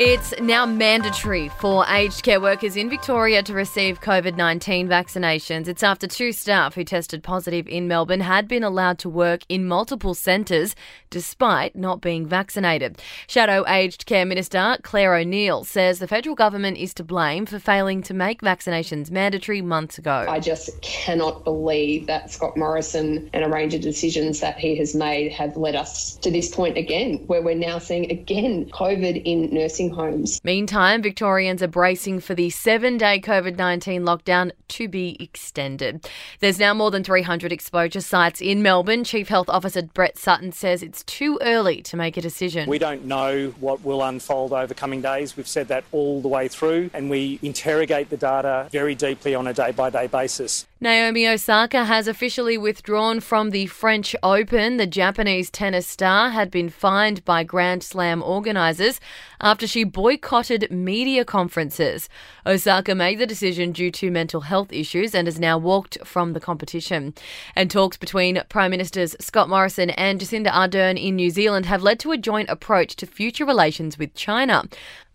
It's now mandatory for aged care workers in Victoria to receive COVID 19 vaccinations. It's after two staff who tested positive in Melbourne had been allowed to work in multiple centres despite not being vaccinated. Shadow Aged Care Minister Clare O'Neil says the federal government is to blame for failing to make vaccinations mandatory months ago. I just cannot believe that Scott Morrison and a range of decisions that he has made have led us to this point again, where we're now seeing again COVID in nursing homes. Meantime, Victorians are bracing for the seven day COVID 19 lockdown to be extended. There's now more than 300 exposure sites in Melbourne. Chief Health Officer Brett Sutton says it's too early to make a decision. We don't know what will unfold over coming days. We've said that all the way through, and we interrogate the data very deeply on a day by day basis. Naomi Osaka has officially withdrawn from the French Open. The Japanese tennis star had been fined by Grand Slam organisers after she boycotted media conferences. Osaka made the decision due to mental health issues and has now walked from the competition. And talks between Prime Ministers Scott Morrison and Jacinda Ardern in New Zealand have led to a joint approach to future relations with China.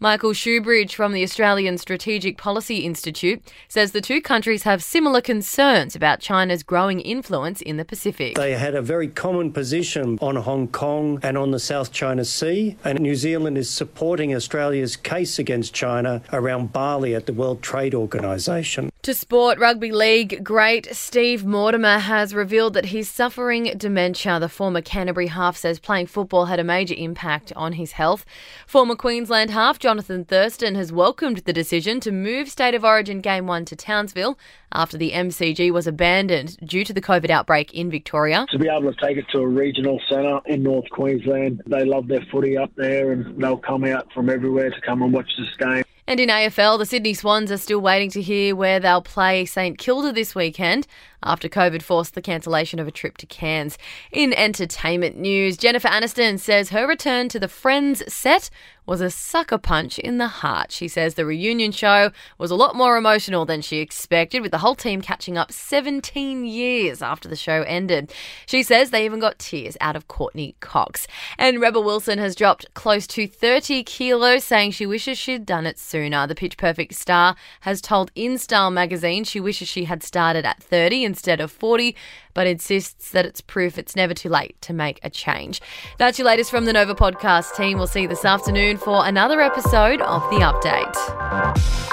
Michael Shoebridge from the Australian Strategic Policy Institute says the two countries have similar concerns about China's growing influence in the Pacific. They had a very common position on Hong Kong and on the South China Sea, and New Zealand is supporting Australia's case against China around barley at the World Trade Organization. To sport, rugby league great Steve Mortimer has revealed that he's suffering dementia. The former Canterbury half says playing football had a major impact on his health. Former Queensland half Johnathan Thurston has welcomed the decision to move State of Origin Game 1 to Townsville after the MCG was abandoned due to the COVID outbreak in Victoria. To be able to take it to a regional centre in North Queensland, they love their footy up there and they'll come out from everywhere to come and watch this game. And in AFL, the Sydney Swans are still waiting to hear where they'll play St Kilda this weekend after COVID forced the cancellation of a trip to Cairns. In entertainment news, Jennifer Aniston says her return to the Friends set was a sucker punch in the heart. She says the reunion show was a lot more emotional than she expected, with the whole team catching up 17 years after the show ended. She says they even got tears out of Courteney Cox. And Rebel Wilson has dropped close to 30 kilos, saying she wishes she'd done it sooner. The Pitch Perfect star has told InStyle magazine she wishes she had started at 30 instead of 40, but insists that it's proof it's never too late to make a change. That's your latest from the Nova podcast team. We'll see you this afternoon for another episode of The Update.